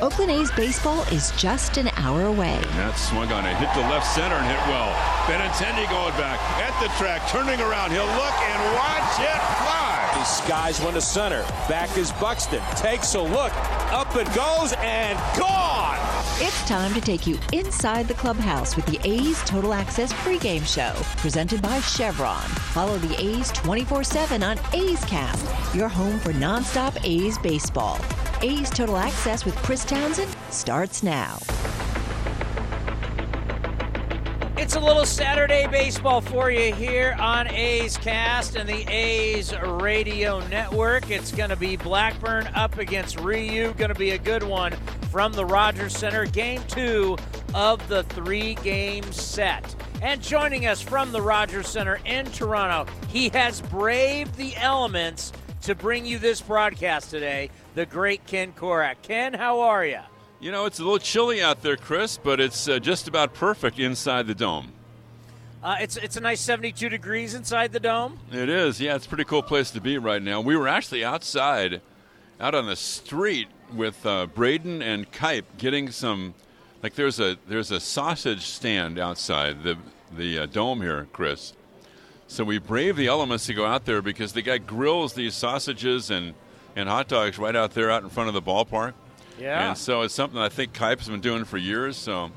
Oakland A's baseball is just an hour away. And that swung on it, hit the left center and hit well. Benintendi going back at the track, turning around. He'll look and watch it fly. He skies one to center. Back is Buxton. Takes a look. Up it goes and gone. It's time to take you inside the clubhouse with the A's Total Access pregame show, presented by Chevron. Follow the A's 24 7 on A's Cast, your home for nonstop A's baseball. A's Total Access with Chris Townsend starts now. It's a little Saturday baseball for you here on A's Cast and the A's Radio Network. It's going to be Blackburn up against Ryu. Going to be a good one from the Rogers Center. Game two of the three game set. And joining us from the Rogers Center in Toronto, he has braved the elements to bring you this broadcast today, the great Ken Korach. Ken, how are you? You know, it's a little chilly out there, Chris, but it's uh, just about perfect inside the dome. Uh, it's it's a nice 72 degrees inside the dome. It is, yeah. It's a pretty cool place to be right now. We were actually outside, out on the street with uh, Braden and Kipe getting some. Like there's a there's a sausage stand outside the the uh, dome here, Chris. So we brave the elements to go out there because the guy grills these sausages and and hot dogs right out there out in front of the ballpark. Yeah. And so it's something I think Kipe's been doing for years. So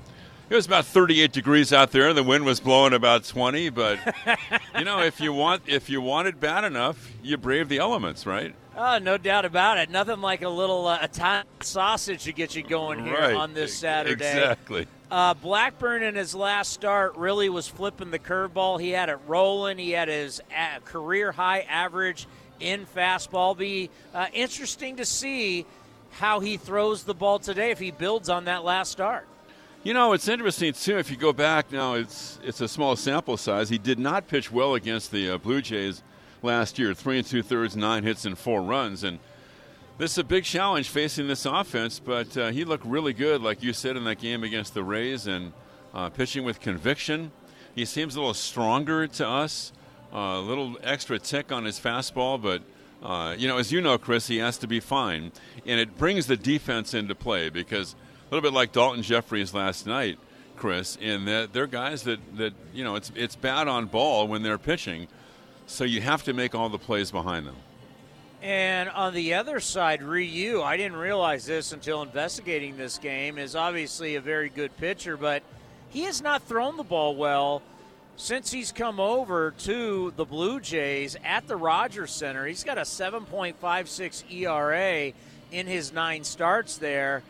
it was about 38 degrees out there. The wind was blowing about 20. But you know, if you want if you want it bad enough, you brave the elements, right? Oh, no doubt about it. Nothing like a little uh, Italian sausage to get you going here right. on this Saturday. Exactly. Uh, Blackburn in his last start really was flipping the curveball. He had it rolling. He had his uh, career high average in fastball. Be uh, interesting to see how he throws the ball today if he builds on that last start. You know, it's interesting too. If you go back now, it's it's a small sample size. He did not pitch well against the uh, Blue Jays last year. Three and two thirds, nine hits, and four runs. And this is a big challenge facing this offense. But uh, he looked really good, like you said in that game against the Rays, and uh, pitching with conviction. He seems a little stronger to us, a little extra tick on his fastball, but. Uh, you know, as you know, Chris, he has to be fine, and it brings the defense into play because a little bit like Daulton Jefferies last night, Chris, in that they're guys that, that you know it's it's bad on ball when they're pitching, so you have to make all the plays behind them. And on the other side, Ryu, I didn't realize this until investigating this game, is obviously a very good pitcher, but he has not thrown the ball well since he's come over to the Blue Jays at the Rogers Center. He's got a 7.56 ERA in his nine starts there.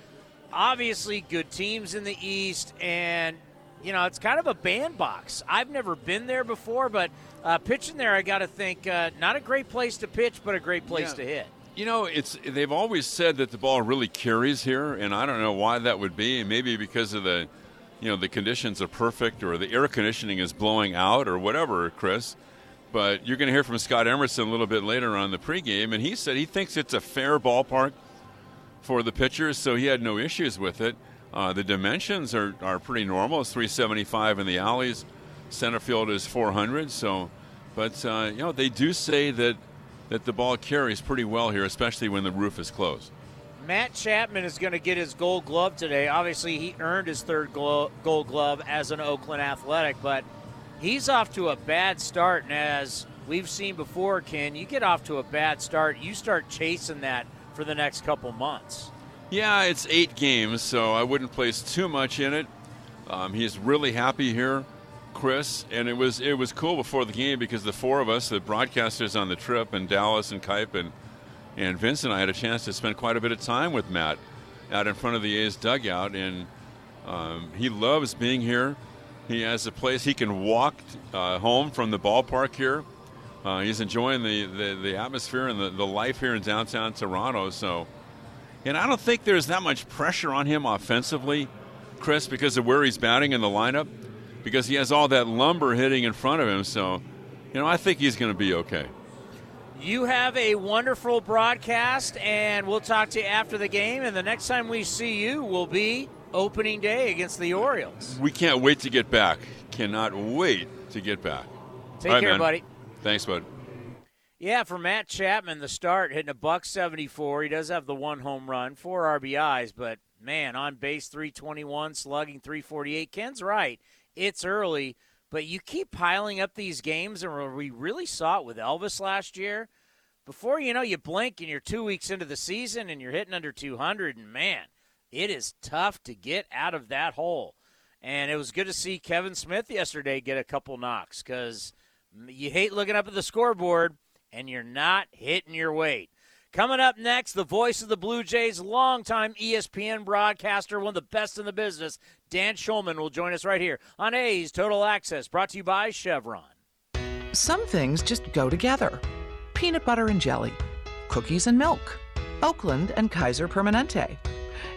Obviously, good teams in the East, and you know it's kind of a bandbox. I've never been there before, but uh, pitching there, I got to think uh, not a great place to pitch, but a great place Yeah. to hit. You know, it's they've always said that the ball really carries here, and I don't know why that would be. Maybe because of the, you know, the conditions are perfect, or the air conditioning is blowing out, or whatever, Chris. But you're going to hear from Scott Emerson a little bit later on the pregame, and he said he thinks it's a fair ballpark for the pitchers, so he had no issues with it. Uh, the dimensions are, are pretty normal. It's 375 in the alleys. Center field is 400. So, but uh, you know they do say that that the ball carries pretty well here, especially when the roof is closed. Matt Chapman is going to get his gold glove today. Obviously, he earned his third gold glove as an Oakland Athletic, but he's off to a bad start. And as we've seen before, Ken, you get off to a bad start, you start chasing that for the next couple months. Yeah, it's eight games, so I wouldn't place too much in it. Um, he's really happy here, Chris, and it was it was cool before the game because the four of us, the broadcasters on the trip, and Dallas and Kipe and and Vince and I had a chance to spend quite a bit of time with Matt out in front of the A's dugout, and um, he loves being here. He has a place he can walk uh, home from the ballpark here. Uh, he's enjoying the, the, the atmosphere and the, the life here in downtown Toronto. So, and I don't think there's that much pressure on him offensively, Chris, because of where he's batting in the lineup, because he has all that lumber hitting in front of him. So, you know, I think he's going to be okay. You have a wonderful broadcast, and we'll talk to you after the game. And the next time we see you will be opening day against the Orioles. We can't wait to get back. Cannot wait to get back. Take right, care, man. buddy. Thanks, bud. Yeah, for Matt Chapman, the start hitting a buck 74. He does have the one home run, four RBIs, but man, on base 321, slugging 348. Ken's right. It's early, but you keep piling up these games, and we really saw it with Elvis last year. Before you know, you blink and you're two weeks into the season and you're hitting under 200, and man, it is tough to get out of that hole. And it was good to see Kevin Smith yesterday get a couple knocks because you hate looking up at the scoreboard and you're not hitting your weight. Coming up next, the voice of the Blue Jays, longtime ESPN broadcaster, one of the best in the business, Dan Shulman, will join us right here on A's Total Access, brought to you by Chevron. Some things just go together peanut butter and jelly, cookies and milk, Oakland and Kaiser Permanente.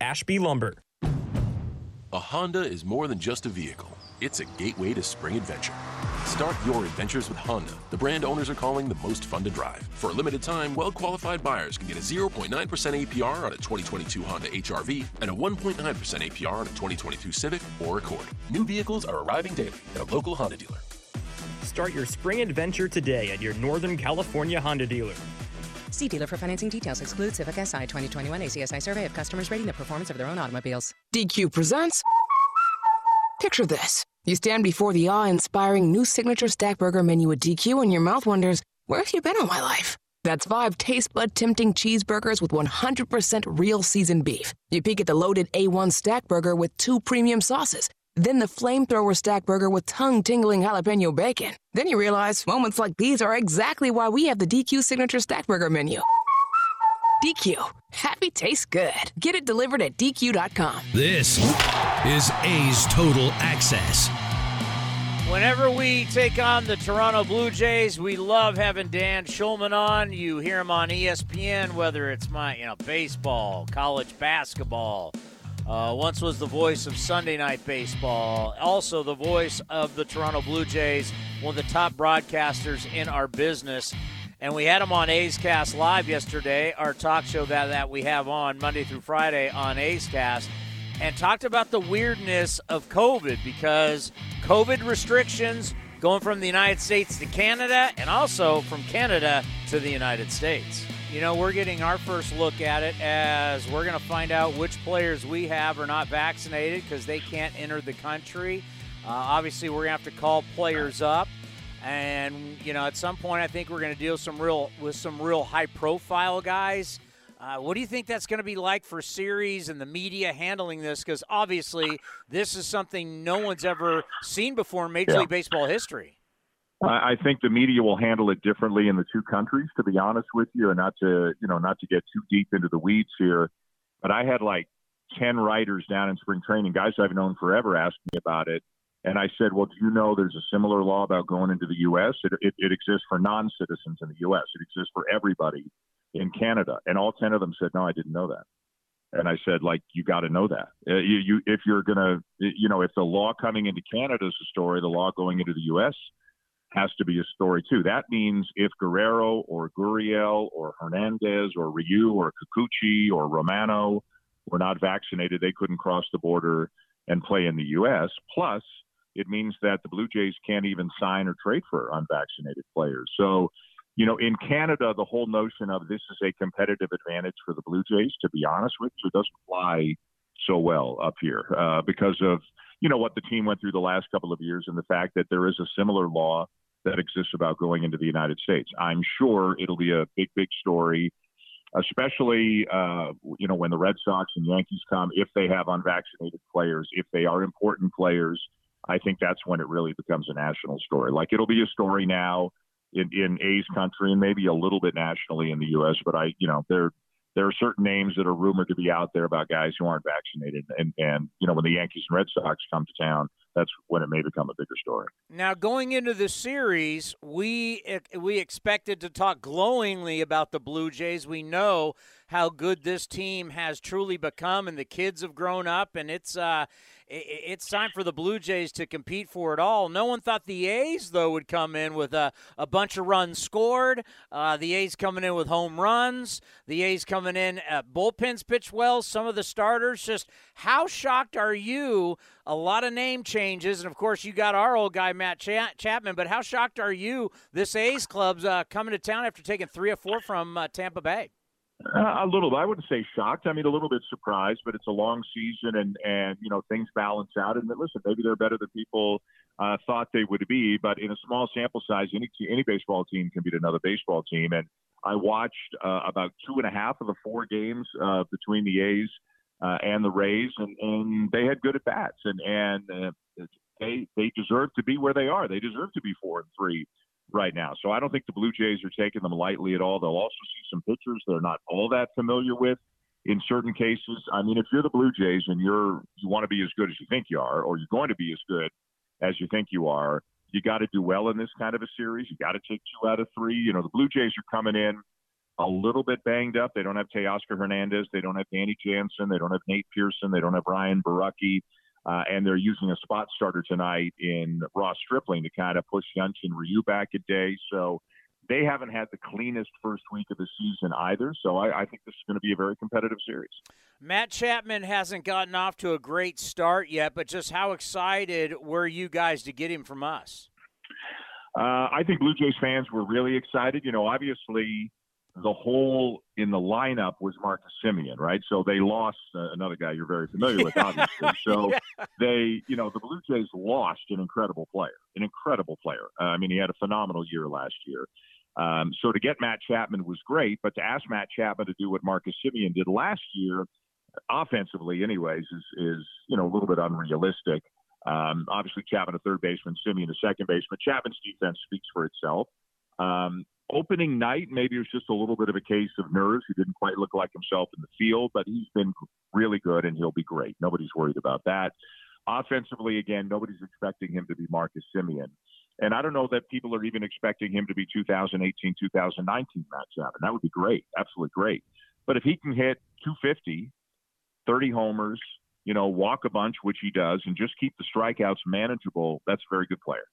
Ashby Lumber. A Honda is more than just a vehicle, it's a gateway to spring adventure. Start your adventures with Honda, the brand owners are calling the most fun to drive. For a limited time, well qualified buyers can get a 0.9% APR on a 2022 Honda HRV and a 1.9% APR on a 2022 Civic or Accord. New vehicles are arriving daily at a local Honda dealer. Start your spring adventure today at your Northern California Honda dealer. See dealer for financing details. Excludes Civic Si 2021 ACSI survey of customers rating the performance of their own automobiles. DQ presents. Picture this. You stand before the awe-inspiring new signature stack burger menu at DQ and your mouth wonders, where have you been all my life? That's five taste bud tempting cheeseburgers with 100% real seasoned beef. You peek at the loaded A1 stack burger with two premium sauces. Then the flamethrower stack burger with tongue tingling jalapeno bacon. Then you realize moments like these are exactly why we have the DQ signature stack burger menu. DQ. Happy tastes good. Get it delivered at DQ.com. This is A's Total Access. Whenever we take on the Toronto Blue Jays, we love having Dan Shulman on. You hear him on ESPN, whether it's my, you know, baseball, college basketball. Uh, once was the voice of Sunday Night Baseball, also the voice of the Toronto Blue Jays, one of the top broadcasters in our business. And we had him on A's Cast Live yesterday, our talk show that, that we have on Monday through Friday on A's Cast and talked about the weirdness of COVID because COVID restrictions going from the United States to Canada and also from Canada to the United States. You know, we're getting our first look at it as we're going to find out which players we have are not vaccinated because they can't enter the country. Uh, obviously, we're going to have to call players up. And you know, at some point, I think we're going to deal some real with some real high-profile guys uh, what do you think that's going to be like for series and the media handling this? Because obviously, this is something no one's ever seen before in Major yeah. League Baseball history. I think the media will handle it differently in the two countries. To be honest with you, and not to you know not to get too deep into the weeds here, but I had like ten writers down in spring training, guys I've known forever, ask me about it. And I said, well, do you know there's a similar law about going into the U.S.? It, it, it exists for non-citizens in the U.S. It exists for everybody in Canada, and all ten of them said, "No, I didn't know that." And I said, "Like, you got to know that. Uh, you, you, if you're gonna, you know, if the law coming into Canada is a story, the law going into the U.S. has to be a story too. That means if Guerrero or Gurriel or Hernandez or Ryu or Kikuchi or Romano were not vaccinated, they couldn't cross the border and play in the U.S. Plus, it means that the Blue Jays can't even sign or trade for unvaccinated players. So you know, in Canada, the whole notion of this is a competitive advantage for the Blue Jays, to be honest with you, doesn't fly so well up here uh, because of, you know, what the team went through the last couple of years and the fact that there is a similar law that exists about going into the United States. I'm sure it'll be a big, big story especially uh, you know when the Red Sox and Yankees come, if they have unvaccinated players, if they are important players, I think that's when it really becomes a national story. Like it'll be a story now in, in A's country and maybe a little bit nationally in the U.S. But I, you know, there there are certain names that are rumored to be out there about guys who aren't vaccinated, and and you know when the Yankees and Red Sox come to town, that's when it may become a bigger story. Now, going into the series, we we expected to talk glowingly about the Blue Jays. We know how good this team has truly become, and the kids have grown up, and it's uh, it's time for the Blue Jays to compete for it all. No one thought the A's, though, would come in with a, a bunch of runs scored. Uh, the A's coming in with home runs. The A's coming in, uh, bullpens pitch well. Some of the starters. Just how shocked are you? A lot of name changes, and of course, you got our old guy Matt Ch- Chapman. But how shocked are you? This A's club's uh, coming to town after taking three or four from uh, Tampa Bay. Uh, a little. I wouldn't say shocked. I mean, a little bit surprised, but it's a long season, and and you know things balance out. And listen, maybe they're better than people uh, thought they would be, but in a small sample size, any any baseball team can beat another baseball team. And I watched uh, about two and a half of the four games uh, between the A's uh, and the Rays, and, and they had good at bats, and and uh, they they deserve to be where they are. They deserve to be four and three right now. So I don't think the Blue Jays are taking them lightly at all. They'll also see some pitchers they're not all that familiar with in certain cases. I mean, if you're the Blue Jays and you're you want to be as good as you think you are, or you're going to be as good as you think you are, you got to do well in this kind of a series. You got to take two out of three. You know, the Blue Jays are coming in a little bit banged up. They don't have Teoscar Hernandez. They don't have Danny Jansen. They don't have Nate Pearson. They don't have Ryan Borucki. Uh, and they're using a spot starter tonight in Ross Stripling to kind of push Hyun-Jin Ryu back a day. So they haven't had the cleanest first week of the season either. So I, I think this is going to be a very competitive series. Matt Chapman hasn't gotten off to a great start yet, but just how excited were you guys to get him from us? Uh, I think Blue Jays fans were really excited. You know, obviously the hole in the lineup was Marcus Semien, right? So they lost uh, another guy you're very familiar with, obviously. So yeah. they, you know, the Blue Jays lost an incredible player, an incredible player. Uh, I mean, he had a phenomenal year last year. Um, so to get Matt Chapman was great, but to ask Matt Chapman to do what Marcus Semien did last year, offensively, anyways, is is you know a little bit unrealistic. Um, obviously, Chapman a third baseman, Semien a second baseman. Chapman's defense speaks for itself. Um, opening night, maybe it was just a little bit of a case of nerves. He didn't quite look like himself in the field, but he's been really good and he'll be great. Nobody's worried about that. Offensively, again, nobody's expecting him to be Marcus Semien. And I don't know that people are even expecting him to be 2018, 2019 Matt Chapman. That would be great, absolutely great. But if he can hit 250, 30 homers, you know, walk a bunch, which he does, and just keep the strikeouts manageable, that's a very good player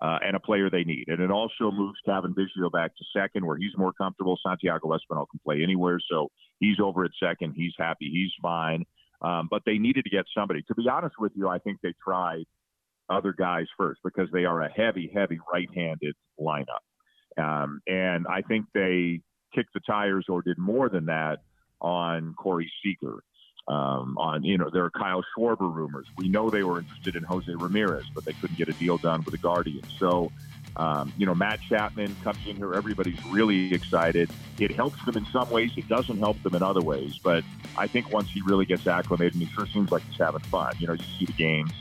uh, and a player they need. And it also moves Cavan Biggio back to second, where he's more comfortable. Santiago Espinal can play anywhere, so he's over at second. He's happy. He's fine. Um, but they needed to get somebody. To be honest with you, I think they tried other guys first because they are a heavy, heavy right-handed lineup, um, and I think they kicked the tires or did more than that on Corey Seager um, on, you know, there are Kyle Schwarber rumors. We know they were interested in Jose Ramirez, but they couldn't get a deal done with the Guardians. So, um, you know, Matt Chapman comes in here. Everybody's really excited. It helps them in some ways. It doesn't help them in other ways. But I think once he really gets acclimated, and he sure seems like he's having fun. You know, you see the games.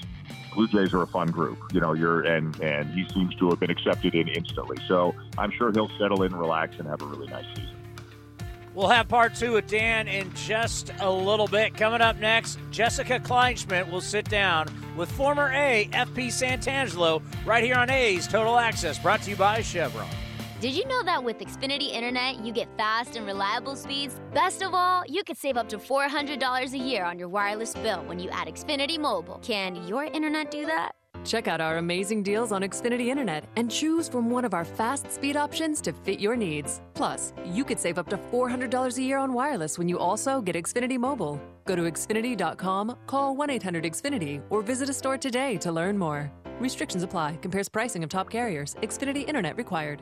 Blue Jays are a fun group, you know. You're and and he seems to have been accepted in instantly. So I'm sure he'll settle in, relax, and have a really nice season. We'll have part two with Dan in just a little bit. Coming up next, Jessica Kleinschmidt will sit down with former A FP Santangelo right here on A's Total Access, brought to you by Chevron. Did you know that with Xfinity Internet, you get fast and reliable speeds? Best of all, you could save up to $400 a year on your wireless bill when you add Xfinity Mobile. Can your internet do that? Check out our amazing deals on Xfinity Internet and choose from one of our fast speed options to fit your needs. Plus, you could save up to $400 a year on wireless when you also get Xfinity Mobile. Go to Xfinity.com, call 1 800 Xfinity, or visit a store today to learn more. Restrictions apply, compares pricing of top carriers. Xfinity Internet required.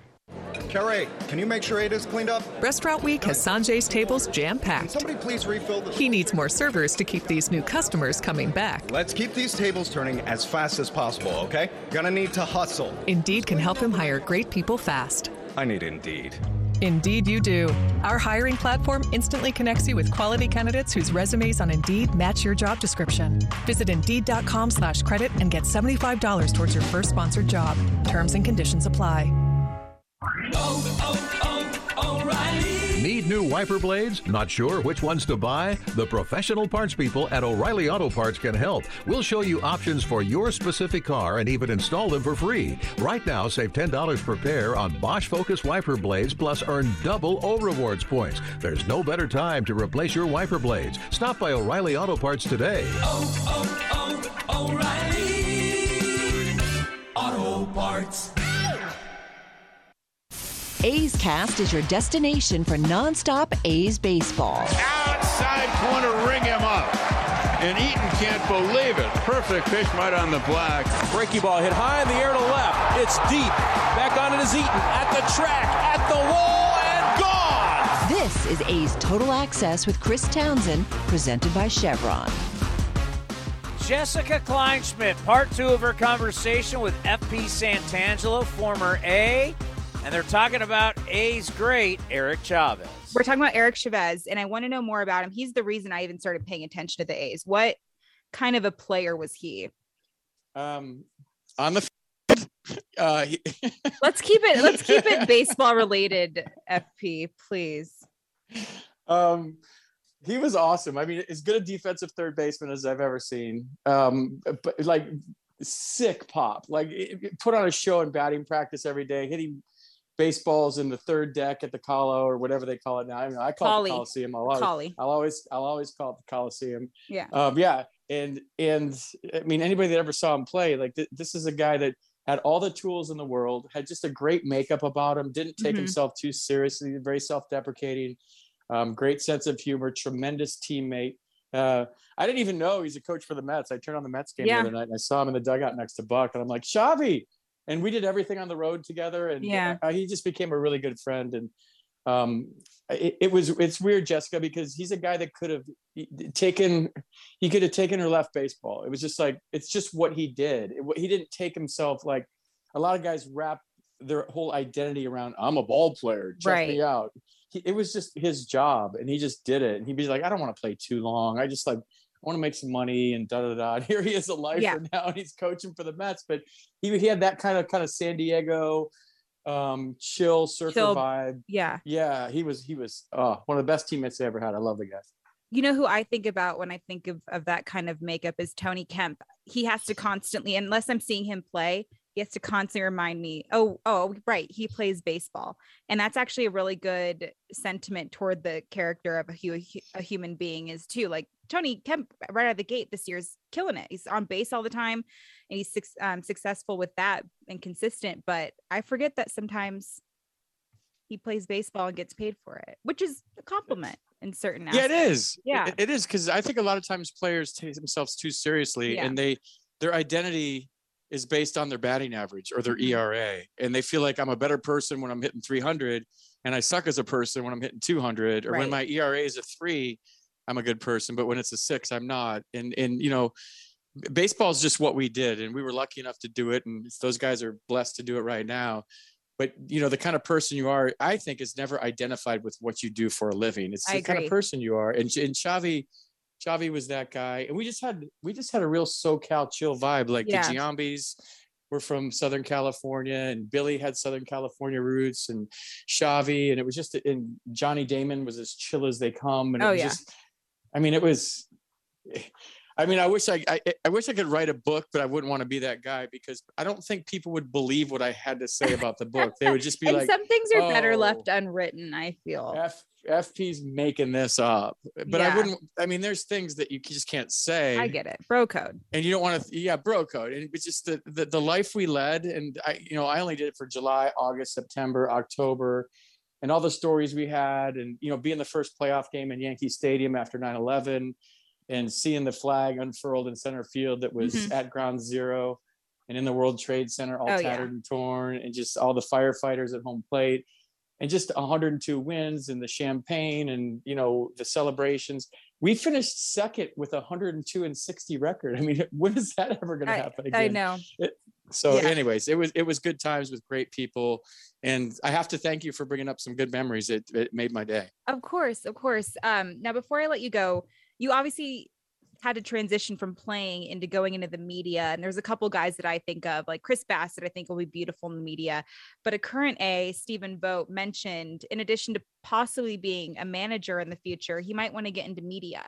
Carrie, can you make sure Ada's cleaned up? Restaurant Week has Sanjay's tables jam packed. Somebody please refill the. He needs more servers to keep these new customers coming back. Let's keep these tables turning as fast as possible, okay? Gonna need to hustle. Indeed can help him hire great people fast. I need Indeed. Indeed, you do. Our hiring platform instantly connects you with quality candidates whose resumes on Indeed match your job description. Visit Indeed.com slash credit and get $75 towards your first sponsored job. Terms and conditions apply. Need new wiper blades? Not sure which ones to buy? The professional parts people at O'Reilly Auto Parts can help. We'll show you options for your specific car and even install them for free. Right now, save $10 per pair on Bosch Focus wiper blades plus earn double O Rewards points. There's no better time to replace your wiper blades. Stop by O'Reilly Auto Parts today. Oh, oh, oh, O'Reilly Auto Parts. A's Cast is your destination for nonstop A's baseball. Outside corner, ring him up. And Eaton can't believe it. Perfect pitch right on the black. Breaky ball hit high in the air to left. It's deep. Back on it is Eaton at the track, at the wall, and gone. This is A's Total Access with Chris Townsend, presented by Chevron. Jessica Kleinschmidt, part two of her conversation with FP Santangelo, former A, and they're talking about A's great Eric Chavez. We're talking about Eric Chavez, and I want to know more about him. He's the reason I even started paying attention to the A's. What kind of a player was he? Um, on the uh, he- Let's keep it. Let's keep it baseball related. FP, please. um, he was awesome. I mean, as good a defensive third baseman as I've ever seen. Um, but like sick pop, like it- it put on a show in batting practice every day, hitting baseballs in the third deck at the Colo or whatever they call it now. I, mean, I call Collie. it the Coliseum. I'll always, Collie. I'll always, I'll always call it the Coliseum. Yeah. Um, yeah, and and I mean anybody that ever saw him play, like th- this is a guy that had all the tools in the world, had just a great makeup about him, didn't take Mhm. himself too seriously, very self-deprecating, um, great sense of humor, tremendous teammate. Uh, I didn't even know he's a coach for the Mets. I turned on the Mets game Yeah. the other night and I saw him in the dugout next to Buck, and I'm like, Xavi. And we did everything on the road together, and Yeah. uh, he just became a really good friend. And um, it, it was it's weird, Jessica, because he's a guy that could have taken he could have taken or left baseball. It was just like it's just what he did. It- he didn't take himself like a lot of guys wrap their whole identity around I'm a ball player, check me out. He, it was just his job, and he just did it. And he'd be like, I don't want to play too long. I just like want to make some money and da da da. And here he is a lifer Yeah. now, and he's coaching for the Mets. But he he had that kind of kind of San Diego um chill surfer Chill- vibe Yeah. yeah he was he was uh one of the best teammates i ever had i love the guy You know who I think about when I think of, of that kind of makeup is Tony Kemp. He has to constantly, unless I'm seeing him play, he has to constantly remind me, oh, oh, right, he plays baseball. And that's actually a really good sentiment toward the character of a, hu- a human being is too. Like Tony Kemp right out of the gate this year's killing it. He's on base all the time and he's um, successful with that and consistent. But I forget that sometimes he plays baseball and gets paid for it, which is a compliment in certain yeah it is Yeah. it, it is because i think a lot of times players take themselves too seriously Yeah. and they their identity is based on their batting average or their Mhm. era and they feel like i'm a better person when i'm hitting 300 and i suck as a person when i'm hitting 200 or when my era is a three i'm a good person but when it's a six i'm not. And and you know baseball is just what we did and we were lucky enough to do it and those guys are blessed to do it right now. But you know the kind of person you are i think is never identified with what you do for a living. It's the kind of person you are. And, and Xavi Xavi was that guy and we just had we just had a real SoCal chill vibe like Yeah. the Giambis were from Southern California and Billy had Southern California roots and Xavi and it was just and Johnny Damon was as chill as they come and it Oh, was yeah. just I mean it was I mean, I wish I, I I wish I could write a book, but I wouldn't want to be that guy because I don't think people would believe what I had to say about the book. They would just be like, some things are better "Oh, left unwritten. I feel. F, FP's making this up. But I wouldn't. I mean, there's things that you just can't say. I get it. Bro code. and you don't want to yeah bro code and it's just the, the the life we led and i you know i only did it for july august september october and all the stories we had and you know being the first playoff game in yankee stadium after 9-11 and seeing the flag unfurled in center field that was Mhm. at ground zero and in the world trade center all Oh, yeah. tattered and torn and just all the firefighters at home plate and just 102 wins and the champagne and you know the celebrations we finished second with 102 and 60 record i mean when is that ever going to I- happen I again know. It- so Yeah. anyways it was it was good times with great people and i have to thank you for bringing up some good memories it, it made my day Of course, of course. Um, now before I let you go, you obviously had to transition from playing into going into the media. And there's a couple guys that I think of, like Chris Bassitt, I think will be beautiful in the media. But a current A, Stephen Vogt, mentioned in addition to possibly being a manager in the future, he might want to get into media.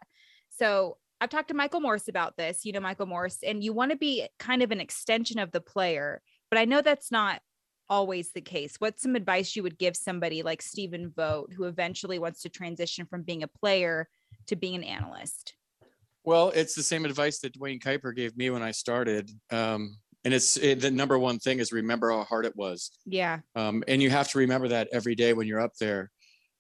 So I've talked to Michael Morse about this, you know, Michael Morse, and you want to be kind of an extension of the player. But I know that's not always the case. What's some advice you would give somebody like Stephen Vogt who eventually wants to transition from being a player to being an analyst? well it's the same advice that duane kuiper gave me when i started um, and it's it, the number one thing is remember how hard it was Yeah. um, and you have to remember that every day when you're up there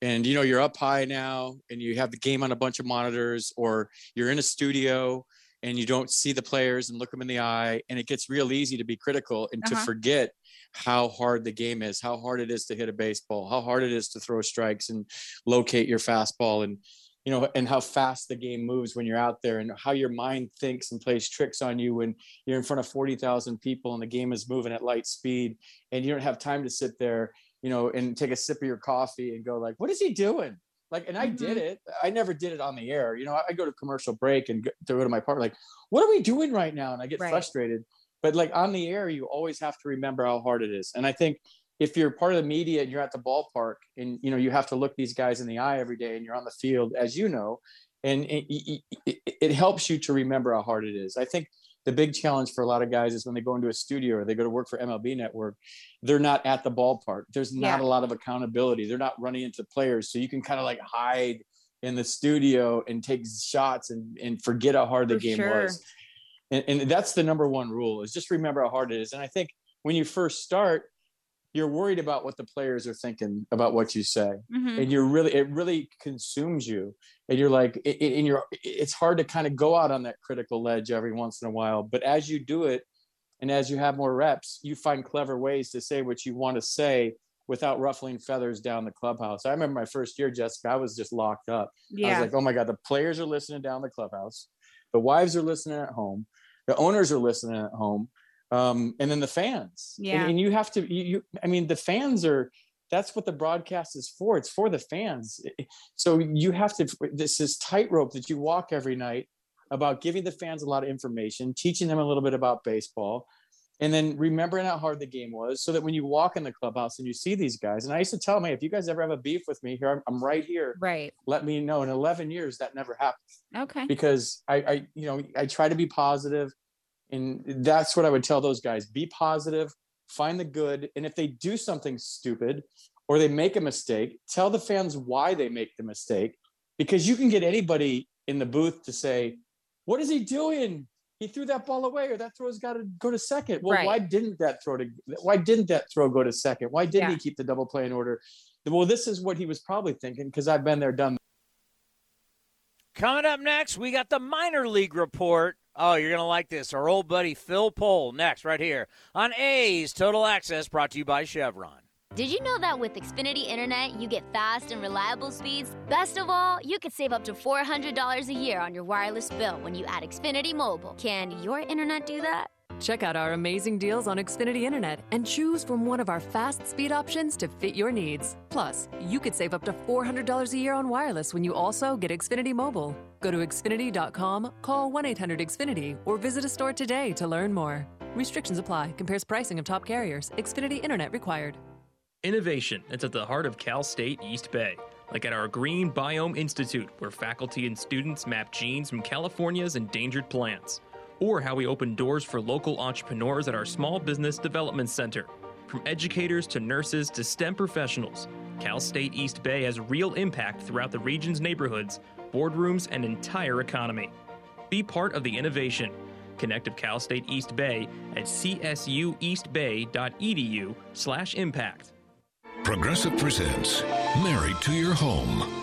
and you know you're up high now and you have the game on a bunch of monitors or you're in a studio and you don't see the players and look them in the eye and it gets real easy to be critical and to Uh-huh. forget how hard the game is how hard it is to hit a baseball how hard it is to throw strikes and locate your fastball and you know and how fast the game moves when you're out there and how your mind thinks and plays tricks on you when you're in front of 40,000 people and the game is moving at light speed and you don't have time to sit there you know and take a sip of your coffee and go like what is he doing? Like and i did Mm-hmm. it. I never did it on the air. You know i, I go to commercial break and go, to go to my partner like what are we doing right now? And i get Right. frustrated. But like on the air you always have to remember how hard it is. And i think if you're part of the media and you're at the ballpark and you know you have to look these guys in the eye every day and you're on the field as you know and it, it, it, helps you to remember how hard it is. I think the big challenge for a lot of guys is when they go into a studio or they go to work for mlb network they're not at the ballpark. There's not Yeah. a lot of accountability. They're not running into players. So you can kind of like hide in the studio and take shots and, and forget how hard the For game sure. was. And, and that's the number one rule is just remember how hard it is. And i think when you first start you're worried about what the players are thinking about what you say Mhm. and you're really it really consumes you and you're like it, it- and you're it's hard to kind of go out on that critical ledge every once in a while but as you do it and as you have more reps you find clever ways to say what you want to say without ruffling feathers down the clubhouse i remember my first year jessica i was just locked up yeah. i was like oh my god the players are listening down the clubhouse the wives are listening at home the owners are listening at home um, and then the fans. And- Yeah. and, you have to you, you i mean the fans are that's what the broadcast is for. It's for the fans. So you have to this is tightrope that you walk every night about giving the fans a lot of information teaching them a little bit about baseball and then remembering how hard the game was so that when you walk in the clubhouse and you see these guys and i used to tell them hey if you guys ever have a beef with me here i'm, I'm right here. Right. Let me know. In 11 years that never happened. Okay. because I, I you know i try to be positive and that's what i would tell those guys be positive find the good and if they do something stupid or they make a mistake tell the fans why they make the mistake because you can get anybody in the booth to say what is he doing he threw that ball away or that throw's got to go to second well Right. why didn't that throw to why didn't that throw go to second why didn't Yeah. he keep the double play in order well this is what he was probably thinking because i've been there done Coming up next, we got the minor league report. Oh, you're going to like this. Our old buddy Phil Pohl next, right here on A's Total Access, brought to you by Chevron. Did you know that with Xfinity Internet, you get fast and reliable speeds? Best of all, you could save up to $400 a year on your wireless bill when you add Xfinity Mobile. Can your internet do that? Check out our amazing deals on Xfinity Internet and choose from one of our fast speed options to fit your needs. Plus, you could save up to $400 a year on wireless when you also get Xfinity Mobile. Go to Xfinity.com, call 1 800 Xfinity, or visit a store today to learn more. Restrictions apply, compares pricing of top carriers. Xfinity Internet required. Innovation that's at the heart of Cal State East Bay. like at our Green Biome Institute, where faculty and students map genes from California's endangered plants, or how we open doors for local entrepreneurs at our Small Business Development Center. From educators to nurses to STEM professionals, Cal State East Bay has real impact throughout the region's neighborhoods, boardrooms, and entire economy. Be part of the innovation. Connect with Cal State East Bay at csueastbay.edu slash impact. Progressive presents Married to Your Home.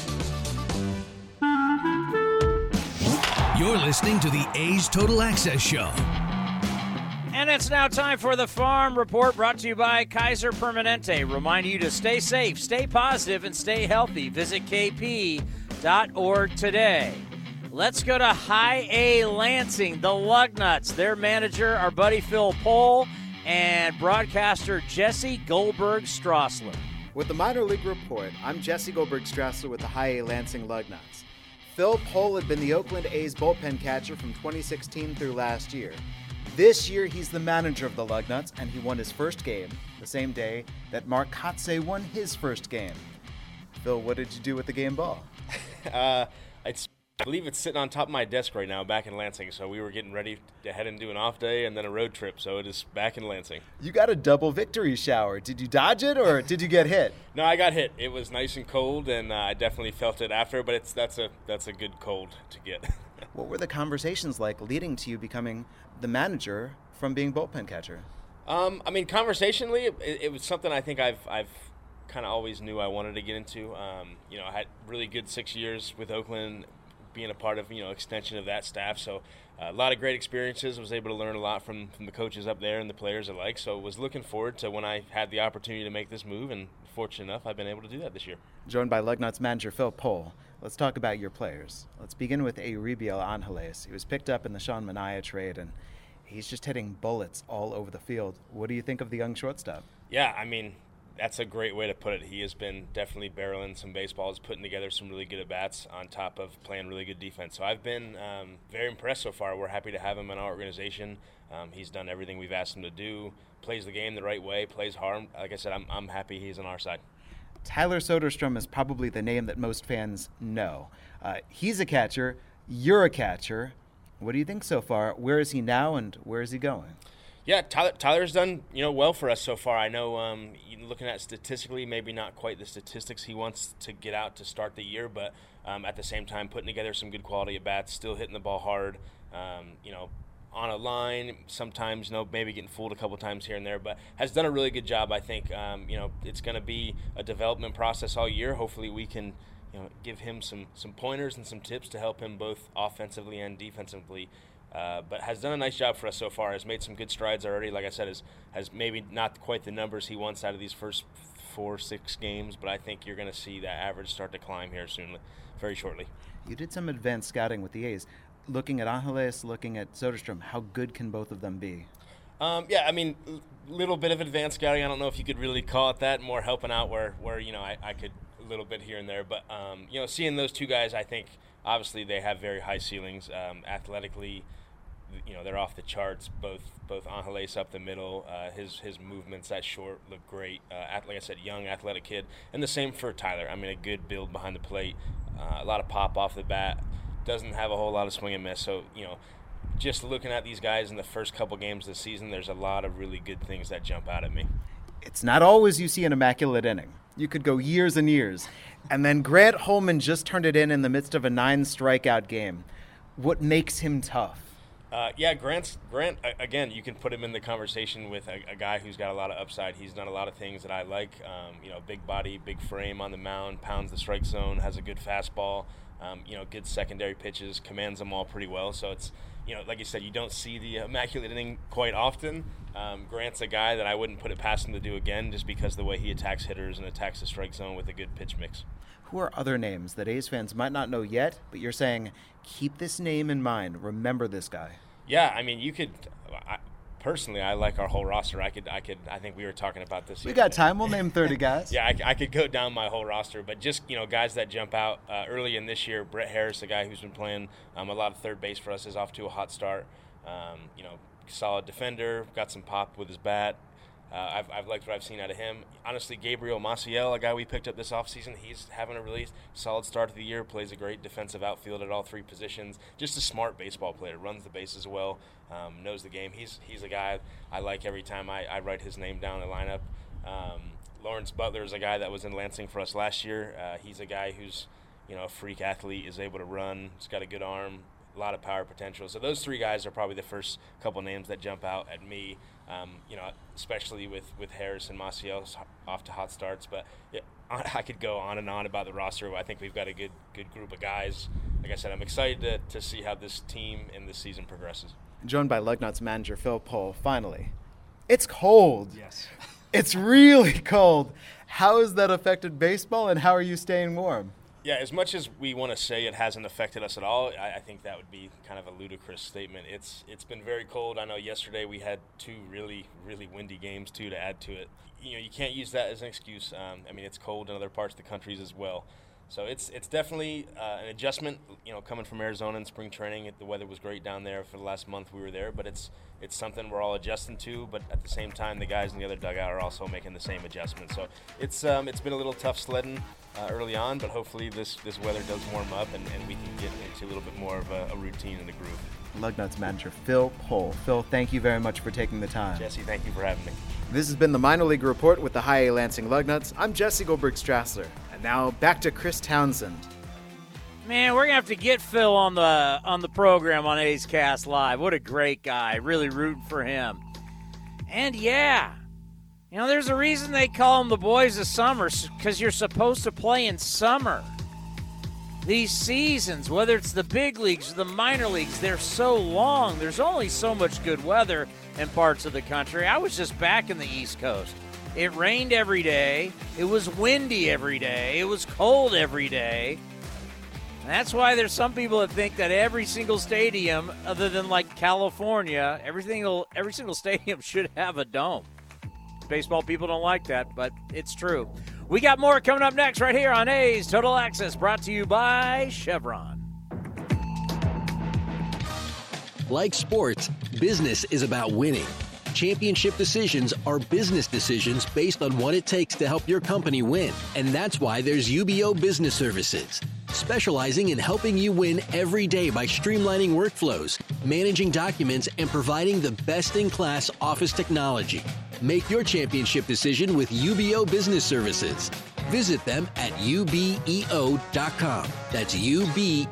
You're listening to the A's Total Access Show. And it's now time for the Farm Report brought to you by Kaiser Permanente. Remind you to stay safe, stay positive, and stay healthy. Visit kp.org today. Let's go to High A Lansing, the Lugnuts. Their manager, our buddy Phil Pohl, and broadcaster Jesse Goldberg Strassler. With the minor league report, I'm Jesse Goldberg Strassler with the High A Lansing Lugnuts. Phil Pohl had been the Oakland A's bullpen catcher from 2016 through last year. This year, he's the manager of the Lugnuts, and he won his first game the same day that Mark Kotsay won his first game. Phil, what did you do with the game ball? uh, it's, I believe it's sitting on top of my desk right now back in Lansing. So we were getting ready to head and do an off day and then a road trip. So it is back in Lansing. You got a double victory shower. Did you dodge it or did you get hit? No, I got hit. It was nice and cold, and uh, I definitely felt it after. But it's that's a that's a good cold to get. what were the conversations like leading to you becoming the manager from being bullpen catcher? Um, I mean, conversationally, it, it, was something I think I've I've kind of always knew I wanted to get into. Um, you know, I had really good six years with Oakland, being a part of you know extension of that staff. So uh, a lot of great experiences. Was able to learn a lot from from the coaches up there and the players alike. So was looking forward to when I had the opportunity to make this move, and fortunate enough, I've been able to do that this year. Joined by Lugnuts manager Phil Pohl. Let's talk about your players. Let's begin with Euribiel Angeles. He was picked up in the Sean Manaea trade and he's just hitting bullets all over the field. What do you think of the young shortstop? Yeah, I mean, that's a great way to put it. He has been definitely barreling some baseballs, putting together some really good at bats on top of playing really good defense. So I've been um, very impressed so far. We're happy to have him in our organization. Um, he's done everything we've asked him to do, plays the game the right way, plays hard. Like I said, I'm, I'm happy he's on our side. Tyler Soderstrom is probably the name that most fans know. Uh, he's a catcher. You're a catcher. What do you think so far? Where is he now, and where is he going? Yeah, Tyler, Tyler's done you know well for us so far. I know um, looking at statistically, maybe not quite the statistics he wants to get out to start the year, but um, at the same time putting together some good quality at bats, still hitting the ball hard. Um, you know, on a line, sometimes you know maybe getting fooled a couple times here and there, but has done a really good job. I think um, you know it's going to be a development process all year. Hopefully, we can you know give him some some pointers and some tips to help him both offensively and defensively. Uh, but has done a nice job for us so far. Has made some good strides already. Like I said, has has maybe not quite the numbers he wants out of these first four six games, but I think you're going to see that average start to climb here soon, very shortly. You did some advanced scouting with the A's, looking at Angeles, looking at Soderstrom. How good can both of them be? Um, yeah, I mean, little bit of advanced scouting. I don't know if you could really call it that. More helping out where where you know I, I could a little bit here and there, but um, you know, seeing those two guys, I think obviously they have very high ceilings um, athletically you know they're off the charts. Both both Angeles up the middle, uh, his his movements at short look great. Uh, like I said, young athletic kid, and the same for Tyler. I mean, a good build behind the plate, uh, a lot of pop off the bat. Doesn't have a whole lot of swing and miss. So you know, just looking at these guys in the first couple games of the season, there's a lot of really good things that jump out at me. It's not always you see an immaculate inning. You could go years and years, and then Grant Holman just turned it in in the midst of a nine strikeout game. What makes him tough? Uh, yeah, Grant's Grant again. You can put him in the conversation with a, a, guy who's got a lot of upside. He's done a lot of things that I like. Um, you know, big body, big frame on the mound, pounds the strike zone, has a good fastball. Um, you know, good secondary pitches, commands them all pretty well. So it's you know, like you said, you don't see the immaculate inning quite often. Um, Grant's a guy that I wouldn't put it past him to do again, just because the way he attacks hitters and attacks the strike zone with a good pitch mix. Who are other names that A's fans might not know yet, but you're saying keep this name in mind. Remember this guy. Yeah, I mean, you could. I, personally, I like our whole roster. I could, I could, I think we were talking about this. We got time. We'll name 30 guys. yeah, I, I, could go down my whole roster, but just you know, guys that jump out uh, early in this year. Brett Harris, the guy who's been playing um, a lot of third base for us, is off to a hot start. Um, you know, solid defender, got some pop with his bat. Uh, I've, I've liked what I've seen out of him. Honestly, Gabriel Maciel, a guy we picked up this offseason, he's having a really solid start of the year, plays a great defensive outfield at all three positions. Just a smart baseball player, runs the bases well, um, knows the game. He's, he's a guy I like every time I, I write his name down in the lineup. Um, Lawrence Butler is a guy that was in Lansing for us last year. Uh, he's a guy who's, you know, a freak athlete, is able to run, he's got a good arm, a lot of power potential. So those three guys are probably the first couple names that jump out at me. Um, you know, especially with with Harris and Maciel off to hot starts. But yeah, I could go on and on about the roster. I think we've got a good good group of guys. Like I said, I'm excited to, to see how this team in this season progresses. Joined by Lugnuts manager Phil Pohl. Finally, it's cold. Yes, it's really cold. How has that affected baseball, and how are you staying warm? Yeah, as much as we want to say it hasn't affected us at all, I, I, think that would be kind of a ludicrous statement. It's it's been very cold. I know yesterday we had two really really windy games too to add to it. You know, you can't use that as an excuse. Um, I mean, it's cold in other parts of the countries as well. So it's it's definitely uh, an adjustment. You know, coming from Arizona in spring training, the weather was great down there for the last month we were there. But it's it's something we're all adjusting to. But at the same time, the guys in the other dugout are also making the same adjustment. So it's um, it's been a little tough sledding uh, early on, but hopefully this this weather does warm up and, and we can get into a little bit more of a, a routine in the groove. Lugnuts manager Phil Pohl. Phil, thank you very much for taking the time. Jesse, thank you for having me. This has been the Minor League Report with the High A Lansing Lugnuts. I'm Jesse Goldberg Strassler. And now back to Chris Townsend. Man, we're gonna have to get Phil on the on the program on A's Cast Live. What a great guy! Really rooting for him. And yeah, you know, there's a reason they call them the boys of summer because you're supposed to play in summer. These seasons, whether it's the big leagues or the minor leagues, they're so long. There's only so much good weather in parts of the country. I was just back in the East Coast. It rained every day. It was windy every day. It was cold every day. that's why there's some people that think that every single stadium, other than like California, every single every single stadium should have a dome. Baseball people don't like that, but it's true. We got more coming up next right here on A's Total Access, brought to you by Chevron. Like sports, business is about winning Championship decisions are business decisions based on what it takes to help your company win. And that's why there's Ubeo Business Services, specializing in helping you win every day by streamlining workflows, managing documents, and providing the best in class office technology. Make your championship decision with Ubeo Business Services. Visit them at ubeo.com. That's ubeo.com.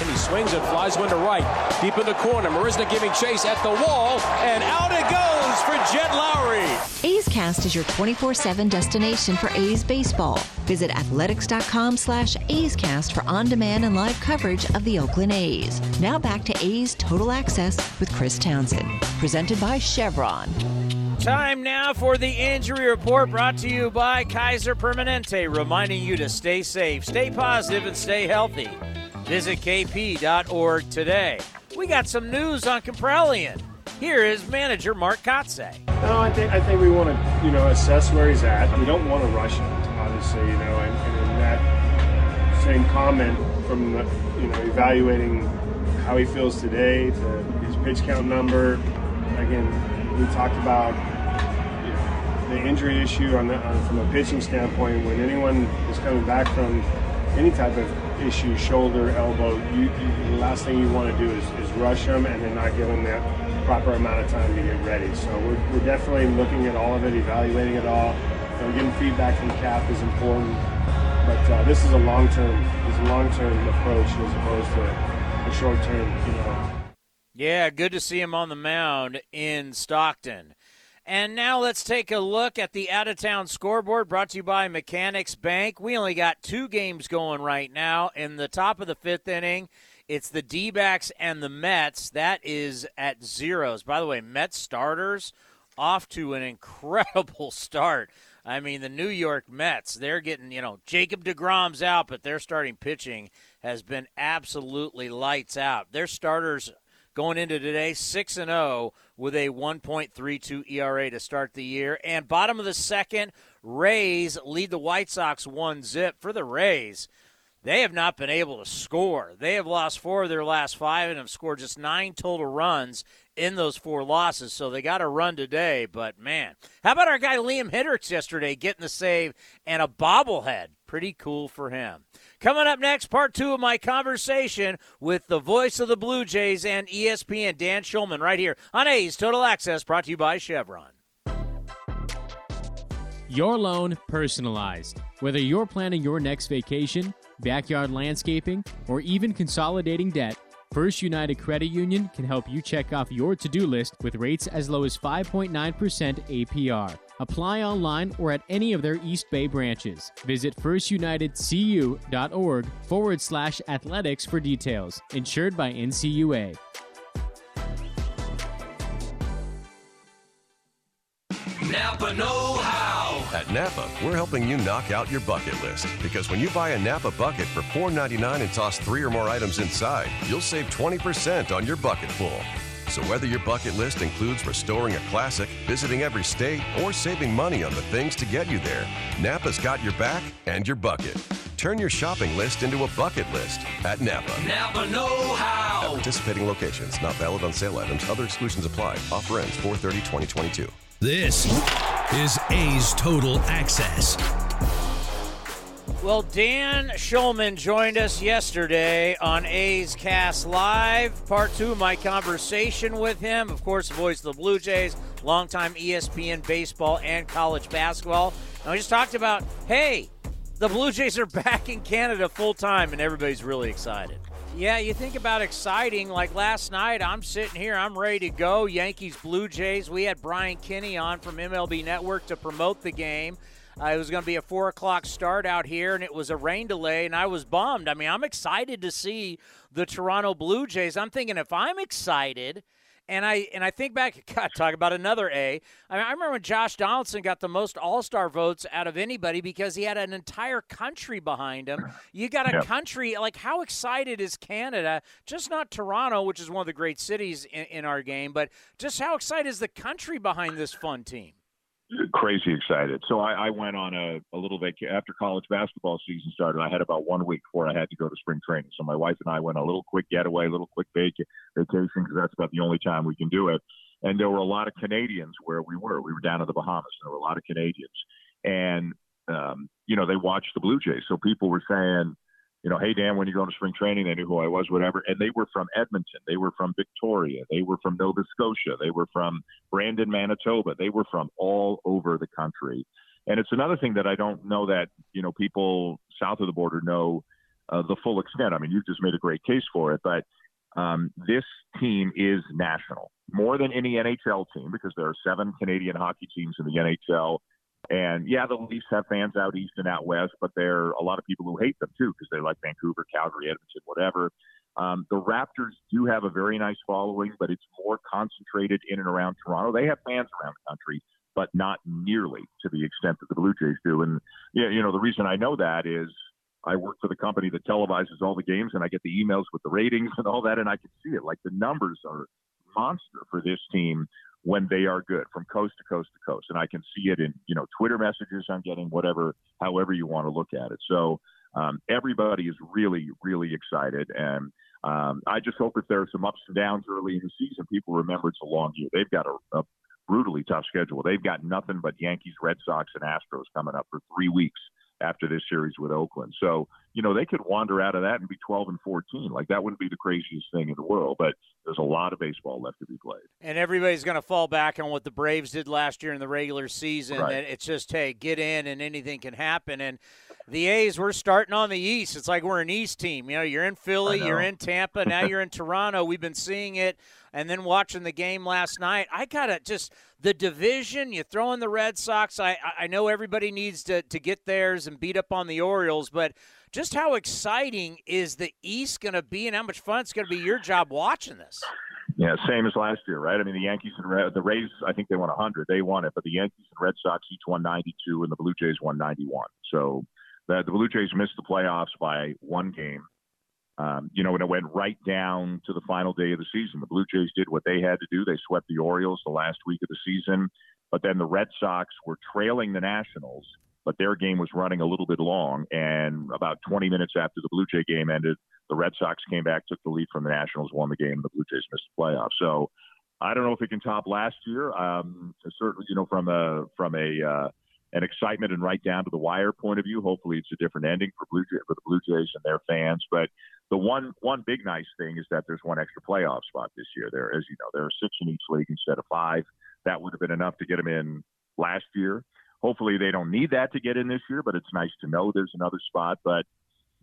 And he swings and flies one to right. Deep in the corner. Marisnick giving chase at the wall. And out it goes for Jed Lowrie. A's Cast is your 24-7 destination for A's baseball. Visit athletics.com slash A's Cast for on-demand and live coverage of the Oakland A's. Now back to A's Total Access with Chris Townsend. Presented by Chevron. Time now for the injury report brought to you by Kaiser Permanente, reminding you to stay safe, stay positive, and stay healthy. Visit kp.org today. We got some news on Kaprielian. Here is manager Mark Kotsay. No, I think I think we want to you know assess where he's at. We don't want to rush him, obviously, you know, and, and in that same comment from the, you know evaluating how he feels today, to his pitch count number. Again, we talked about the injury issue on the, from a pitching standpoint. When anyone is coming back from any type of issue, shoulder, elbow, you, you, the last thing you want to do is, is rush them and then not give them that proper amount of time to get ready. So we're, we're definitely looking at all of it, evaluating it all. You know, getting feedback from Cap is important, but uh, this is a long term, is a long term approach as opposed to a short term, you know. Yeah, good to see him on the mound in Stockton. And now let's take a look at the out of town scoreboard brought to you by Mechanics Bank. We only got two games going right now. In the top of the fifth inning, it's the D backs and the Mets. That is at zeros. By the way, Mets starters off to an incredible start. I mean, the New York Mets, they're getting, you know, Jacob DeGrom's out, but their starting pitching has been absolutely lights out. Their starters going into today 6 and 0 with a 1.32 ERA to start the year and bottom of the second Rays lead the White Sox 1 zip for the Rays they have not been able to score. They have lost 4 of their last 5 and have scored just 9 total runs in those four losses. So they got a run today, but man, how about our guy Liam Hendriks yesterday getting the save and a bobblehead? Pretty cool for him. Coming up next, part two of my conversation with the voice of the Blue Jays and ESPN, Dan Shulman, right here on A's Total Access, brought to you by Chevron. Your loan personalized. Whether you're planning your next vacation, backyard landscaping, or even consolidating debt, First United Credit Union can help you check off your to do list with rates as low as 5.9% APR. Apply online or at any of their East Bay branches. Visit firstunitedcu.org forward slash athletics for details. Insured by NCUA. Napa Know How. At Napa, we're helping you knock out your bucket list. Because when you buy a Napa bucket for $4.99 and toss three or more items inside, you'll save 20% on your bucket full. So whether your bucket list includes restoring a classic, visiting every state, or saving money on the things to get you there, Napa's got your back and your bucket. Turn your shopping list into a bucket list at Napa. Napa Know How. At participating locations, not valid on sale items. Other exclusions apply. Offer ends 430 2022. This is A's Total Access. Well, Dan Shulman joined us yesterday on A's Cast Live. Part two of my conversation with him. Of course, the voice of the Blue Jays, longtime ESPN baseball and college basketball. And we just talked about, hey, the Blue Jays are back in Canada full time, and everybody's really excited. Yeah, you think about exciting. Like last night, I'm sitting here, I'm ready to go. Yankees, Blue Jays. We had Brian Kenny on from MLB Network to promote the game. Uh, it was going to be a four o'clock start out here, and it was a rain delay, and I was bummed. I mean, I'm excited to see the Toronto Blue Jays. I'm thinking if I'm excited, and I and I think back, God, talk about another A. I, mean, I remember when Josh Donaldson got the most All Star votes out of anybody because he had an entire country behind him. You got a Yep. country like how excited is Canada? Just not Toronto, which is one of the great cities in, in our game, but just how excited is the country behind this fun team? Crazy excited. So I, I went on a, a little vacation after college basketball season started. I had about one week before I had to go to spring training. So my wife and I went a little quick getaway, a little quick vac- vacation because that's about the only time we can do it. And there were a lot of Canadians where we were. We were down in the Bahamas. And there were a lot of Canadians. And um, you know, they watched the Blue Jays. So people were saying, you know, hey Dan, when you go to spring training, they knew who I was, whatever. And they were from Edmonton, they were from Victoria, they were from Nova Scotia, they were from Brandon, Manitoba, they were from all over the country. And it's another thing that I don't know that you know people south of the border know uh, the full extent. I mean, you've just made a great case for it, but um, this team is national more than any NHL team because there are seven Canadian hockey teams in the NHL. And yeah, the Leafs have fans out east and out west, but there are a lot of people who hate them too because they like Vancouver, Calgary, Edmonton, whatever. Um, the Raptors do have a very nice following, but it's more concentrated in and around Toronto. They have fans around the country, but not nearly to the extent that the Blue Jays do. And yeah, you know, the reason I know that is I work for the company that televises all the games, and I get the emails with the ratings and all that, and I can see it. Like the numbers are monster for this team when they are good from coast to coast to coast, and I can see it in you know Twitter messages I'm getting, whatever, however you want to look at it. So um, everybody is really, really excited, and um, I just hope if there are some ups and downs early in the season, people remember it's a long year. They've got a, a brutally tough schedule. They've got nothing but Yankees, Red Sox, and Astros coming up for three weeks after this series with Oakland. So, you know, they could wander out of that and be 12 and 14. Like that wouldn't be the craziest thing in the world, but there's a lot of baseball left to be played. And everybody's going to fall back on what the Braves did last year in the regular season. Right. And it's just, hey, get in and anything can happen. And the A's, we're starting on the East. It's like we're an East team. You know, you're in Philly, you're in Tampa, now you're in Toronto. We've been seeing it. And then watching the game last night, I got to just the division. You throw in the Red Sox. I I know everybody needs to to get theirs and beat up on the Orioles, but just how exciting is the East going to be, and how much fun it's going to be your job watching this? Yeah, same as last year, right? I mean, the Yankees and Red, the Rays, I think they won 100. They won it, but the Yankees and Red Sox each won 92, and the Blue Jays won 91. So the, the Blue Jays missed the playoffs by one game. Um, you know, when it went right down to the final day of the season, the Blue Jays did what they had to do. They swept the Orioles the last week of the season, but then the Red Sox were trailing the Nationals, but their game was running a little bit long. And about 20 minutes after the Blue Jay game ended, the Red Sox came back, took the lead from the Nationals, won the game, and the Blue Jays missed the playoffs. So I don't know if it can top last year. Um, certainly, you know, from a from a uh, an excitement and right down to the wire point of view. Hopefully, it's a different ending for Blue Jay, for the Blue Jays and their fans. But the one one big nice thing is that there's one extra playoff spot this year. There, as you know, there are six in each league instead of five. That would have been enough to get them in last year. Hopefully, they don't need that to get in this year, but it's nice to know there's another spot. But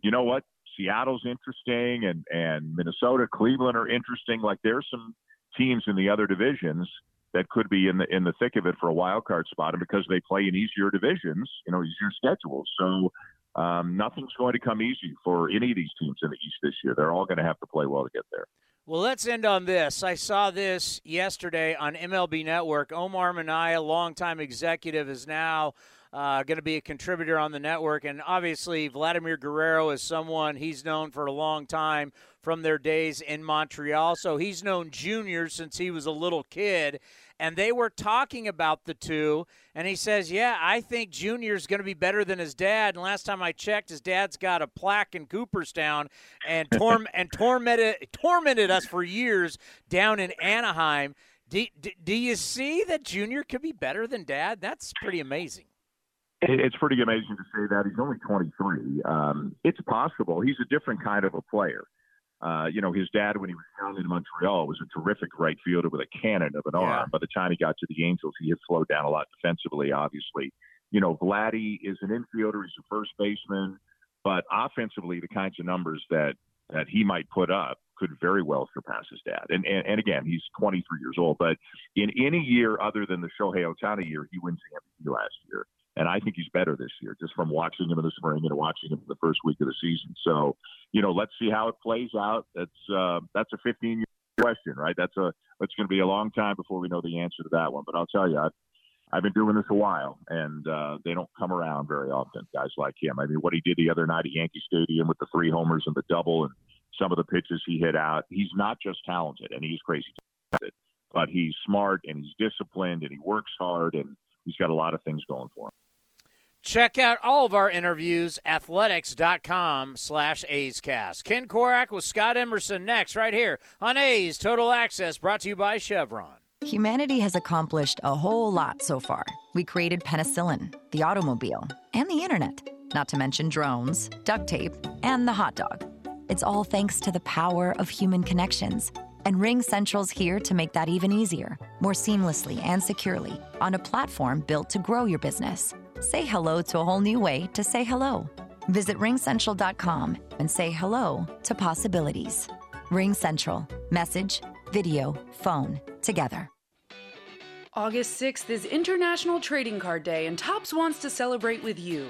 you know what? Seattle's interesting, and and Minnesota, Cleveland are interesting. Like there's some teams in the other divisions that could be in the in the thick of it for a wild card spot, and because they play in easier divisions, you know, easier schedules. So um, nothing's going to come easy for any of these teams in the East this year. They're all going to have to play well to get there. Well, let's end on this. I saw this yesterday on MLB Network. Omar Minaya, longtime executive, is now uh, going to be a contributor on the network. And obviously, Vladimir Guerrero is someone he's known for a long time from their days in Montreal. So he's known Junior since he was a little kid. And they were talking about the two. And he says, Yeah, I think Junior's going to be better than his dad. And last time I checked, his dad's got a plaque in Cooperstown and, torm- and tormented, tormented us for years down in Anaheim. Do, do, do you see that Junior could be better than dad? That's pretty amazing. It's pretty amazing to say that. He's only 23. Um, it's possible. He's a different kind of a player. Uh, you know, his dad, when he was down in Montreal, was a terrific right fielder with a cannon of an arm. By the time he got to the Angels, he had slowed down a lot defensively, obviously. You know, Vladdy is an infielder. He's a first baseman. But offensively, the kinds of numbers that, that he might put up could very well surpass his dad. And, and, and again, he's 23 years old. But in any year other than the Shohei Ohtani year, he wins the MVP last year. And I think he's better this year, just from watching him in the spring and watching him the first week of the season. So, you know, let's see how it plays out. That's uh, that's a 15 year question, right? That's a it's going to be a long time before we know the answer to that one. But I'll tell you, I've, I've been doing this a while, and uh, they don't come around very often. Guys like him. I mean, what he did the other night at Yankee Stadium with the three homers and the double, and some of the pitches he hit out. He's not just talented, and he's crazy talented, but he's smart and he's disciplined and he works hard and he's got a lot of things going for him. Check out all of our interviews, athletics.com slash A'scast. Ken Korach with Scott Emerson next, right here on A's Total Access, brought to you by Chevron. Humanity has accomplished a whole lot so far. We created penicillin, the automobile, and the internet, not to mention drones, duct tape, and the hot dog. It's all thanks to the power of human connections. And Ring Central's here to make that even easier, more seamlessly and securely, on a platform built to grow your business. Say hello to a whole new way to say hello. Visit ringcentral.com and say hello to possibilities. Ring Central. Message, video, phone, together. August 6th is International Trading Card Day, and Topps wants to celebrate with you.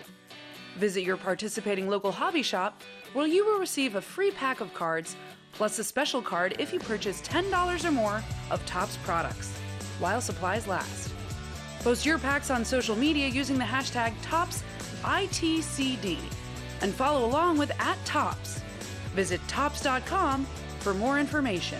Visit your participating local hobby shop where you will receive a free pack of cards plus a special card if you purchase $10 or more of Topps products while supplies last. Post your packs on social media using the hashtag ToppsITCD and follow along with at Topps. Visit Topps.com for more information.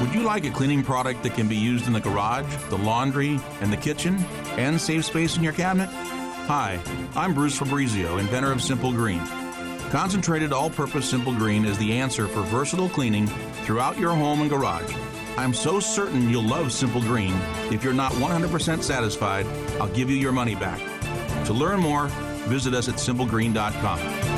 Would you like a cleaning product that can be used in the garage, the laundry, and the kitchen, and save space in your cabinet? Hi, I'm Bruce Fabrizio, inventor of Simple Green. Concentrated all purpose Simple Green is the answer for versatile cleaning throughout your home and garage. I'm so certain you'll love Simple Green. If you're not 100% satisfied, I'll give you your money back. To learn more, visit us at simplegreen.com.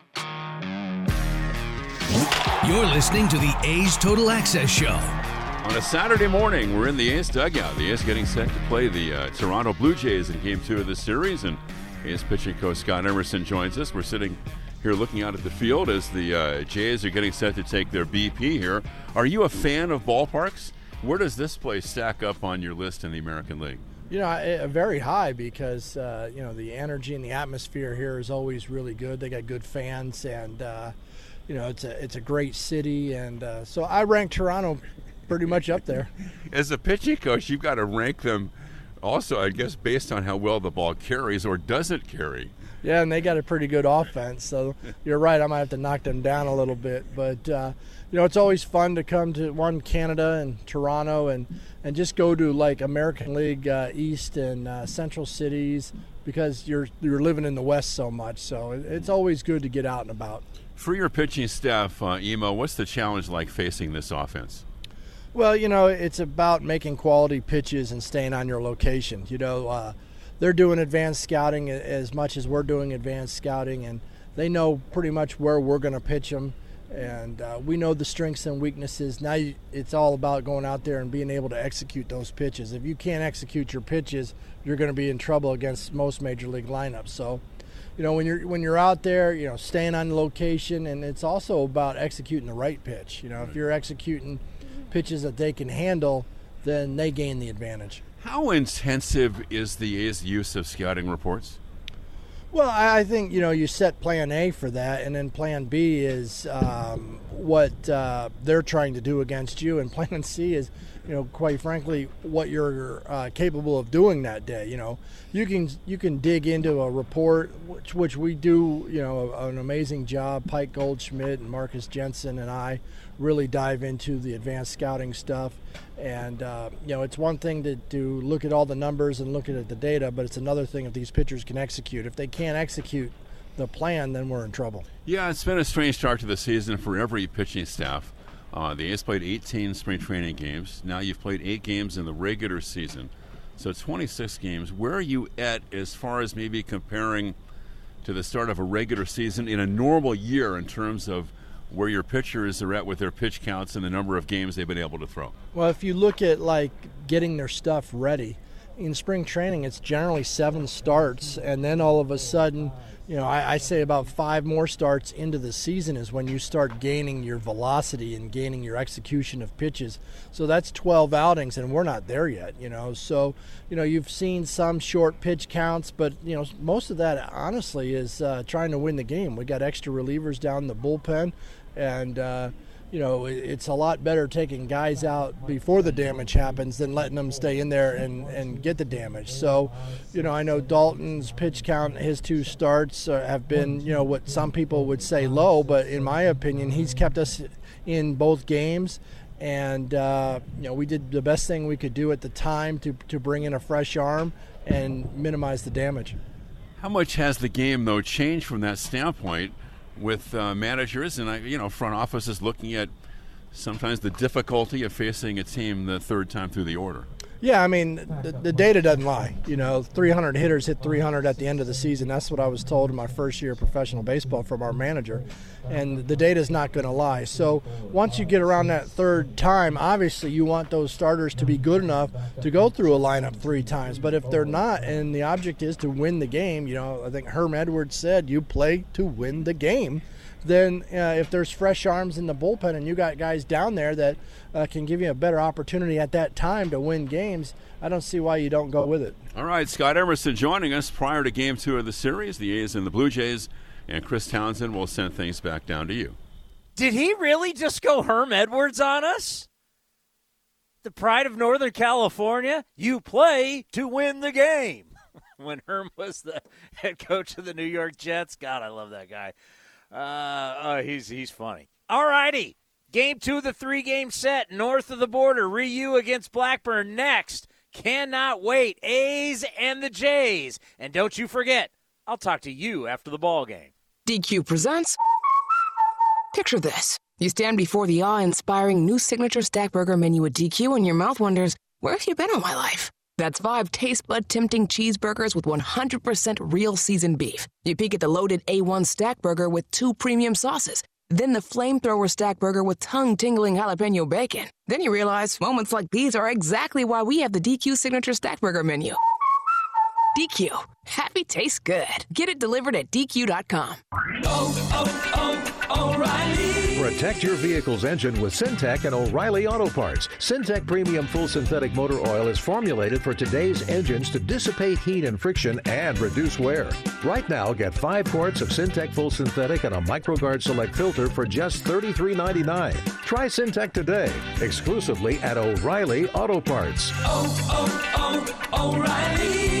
You're listening to the A's Total Access Show. On a Saturday morning, we're in the A's dugout. The A's getting set to play the uh, Toronto Blue Jays in Game Two of the series, and A's pitching coach Scott Emerson joins us. We're sitting here looking out at the field as the uh, Jays are getting set to take their BP here. Are you a fan of ballparks? Where does this place stack up on your list in the American League? You know, uh, very high because uh, you know the energy and the atmosphere here is always really good. They got good fans, and uh, you know it's a it's a great city, and uh, so I rank Toronto pretty much up there. As a pitching coach, you've got to rank them also, I guess, based on how well the ball carries or doesn't carry. Yeah, and they got a pretty good offense. So you're right. I might have to knock them down a little bit, but uh, you know, it's always fun to come to one Canada and Toronto and and just go to like American League uh, East and uh, Central cities because you're you're living in the West so much. So it's always good to get out and about. For your pitching staff, uh, Emo, what's the challenge like facing this offense? Well, you know, it's about making quality pitches and staying on your location. You know, uh, they're doing advanced scouting as much as we're doing advanced scouting, and they know pretty much where we're going to pitch them. And uh, we know the strengths and weaknesses. Now you, it's all about going out there and being able to execute those pitches. If you can't execute your pitches, you're going to be in trouble against most major league lineups. So, you know, when you're when you're out there, you know, staying on location, and it's also about executing the right pitch. You know, if you're executing pitches that they can handle, then they gain the advantage. How intensive is the use of scouting reports? Well, I think you know you set Plan A for that, and then Plan B is um, what uh, they're trying to do against you, and Plan C is, you know, quite frankly, what you're uh, capable of doing that day. You know, you can you can dig into a report, which which we do, you know, an amazing job. Pike Goldschmidt and Marcus Jensen and I really dive into the advanced scouting stuff. And, uh, you know, it's one thing to, to look at all the numbers and look at the data, but it's another thing if these pitchers can execute. If they can't execute the plan, then we're in trouble. Yeah, it's been a strange start to the season for every pitching staff. Uh, the A's played 18 spring training games. Now you've played eight games in the regular season. So 26 games. Where are you at as far as maybe comparing to the start of a regular season in a normal year in terms of where your pitchers are at with their pitch counts and the number of games they've been able to throw? Well, if you look at like getting their stuff ready, in spring training, it's generally seven starts, and then all of a sudden, you know, I, I, say about five more starts into the season is when you start gaining your velocity and gaining your execution of pitches. So that's 12 outings, and we're not there yet, you know. So, you know, you've seen some short pitch counts, but, you know, most of that, honestly, is uh, trying to win the game. We got extra relievers down the bullpen, and, uh, you know, it's a lot better taking guys out before the damage happens than letting them stay in there and, and get the damage. So, you know, I know Daulton's pitch count, his two starts uh, have been, you know, what some people would say low, but in my opinion, he's kept us in both games. And, uh, you know, we did the best thing we could do at the time to, to bring in a fresh arm and minimize the damage. How much has the game, though, changed from that standpoint? With uh, managers and you know front offices looking at sometimes the difficulty of facing a team the third time through the order. Yeah, I mean the, the, data doesn't lie. You know, 300 hitters hit 300 at the end of the season. That's what I was told in my first year of professional baseball from our manager, and the data is not going to lie. So once you get around that third time, obviously you want those starters to be good enough to go through a lineup three times. But if they're not, and the object is to win the game, you know, I think Herm Edwards said you play to win the game then uh, if there's fresh arms in the bullpen and you got guys down there that uh, can give you a better opportunity at that time to win games, I don't see why you don't go with it. All right, Scott Emerson joining us prior to game two of the series, the A's and the Blue Jays, and Chris Townsend will send things back down to you. Did he really just go Herm Edwards on us? The pride of Northern California? You play to win the game. when Herm was the head coach of the New York Jets, God, I love that guy. Uh, oh, he's he's funny. All righty. Game two of the three game set north of the border. Ryu against Blackburn next. Cannot wait. A's and the Jays. And don't you forget, I'll talk to you after the ball game. DQ presents. Picture this. You stand before the awe inspiring new signature stack burger menu at DQ, and your mouth wonders, where have you been all my life? That's five taste bud tempting cheeseburgers with 100% real seasoned beef. You peek at the loaded A1 stack burger with two premium sauces. Then the flamethrower stack burger with tongue tingling jalapeno bacon. Then you realize moments like these are exactly why we have the DQ signature stack burger menu. DQ. Happy tastes good. Get it delivered at DQ.com. Oh, oh, oh, O'Reilly. Protect your vehicle's engine with Syntec and O'Reilly Auto Parts. Syntec Premium Full Synthetic Motor Oil is formulated for today's engines to dissipate heat and friction and reduce wear. Right now, get five quarts of Syntec Full Synthetic and a MicroGuard Select filter for just $33.99. Try Syntec today, exclusively at O'Reilly Auto Parts. Oh, oh, oh, O'Reilly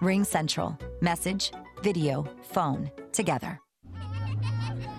Ring Central. Message, video, phone, together.